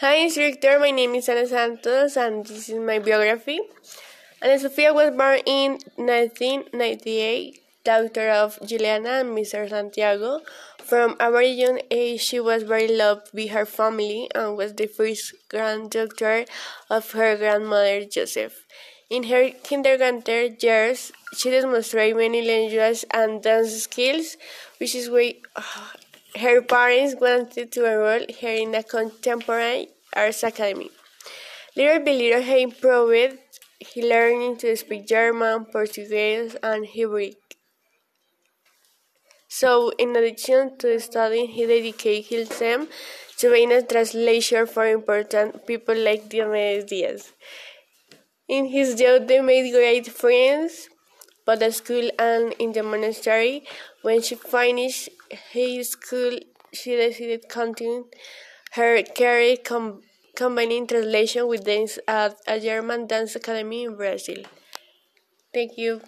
Hi, instructor. My name is Ana Santos, and this is my biography. Ana Sofia was born in 1998, daughter of Juliana and Mr. Santiago. From a very young age, she was very loved by her family and was the first granddaughter of her grandmother Joseph. In her kindergarten years, she demonstrated many languages and dance skills, which is why her parents wanted to enroll her in a contemporary arts academy. Little by little, he improved. He learned to speak German, Portuguese, and Hebrew. So, in addition to studying, he dedicated himself to being a translator for important people like Diomedes Diaz. In his youth, they made great friends, both at school and in the monastery. When she finished high school, she decided to continue her career com combining translation with dance at a German dance academy in Brazil. Thank you.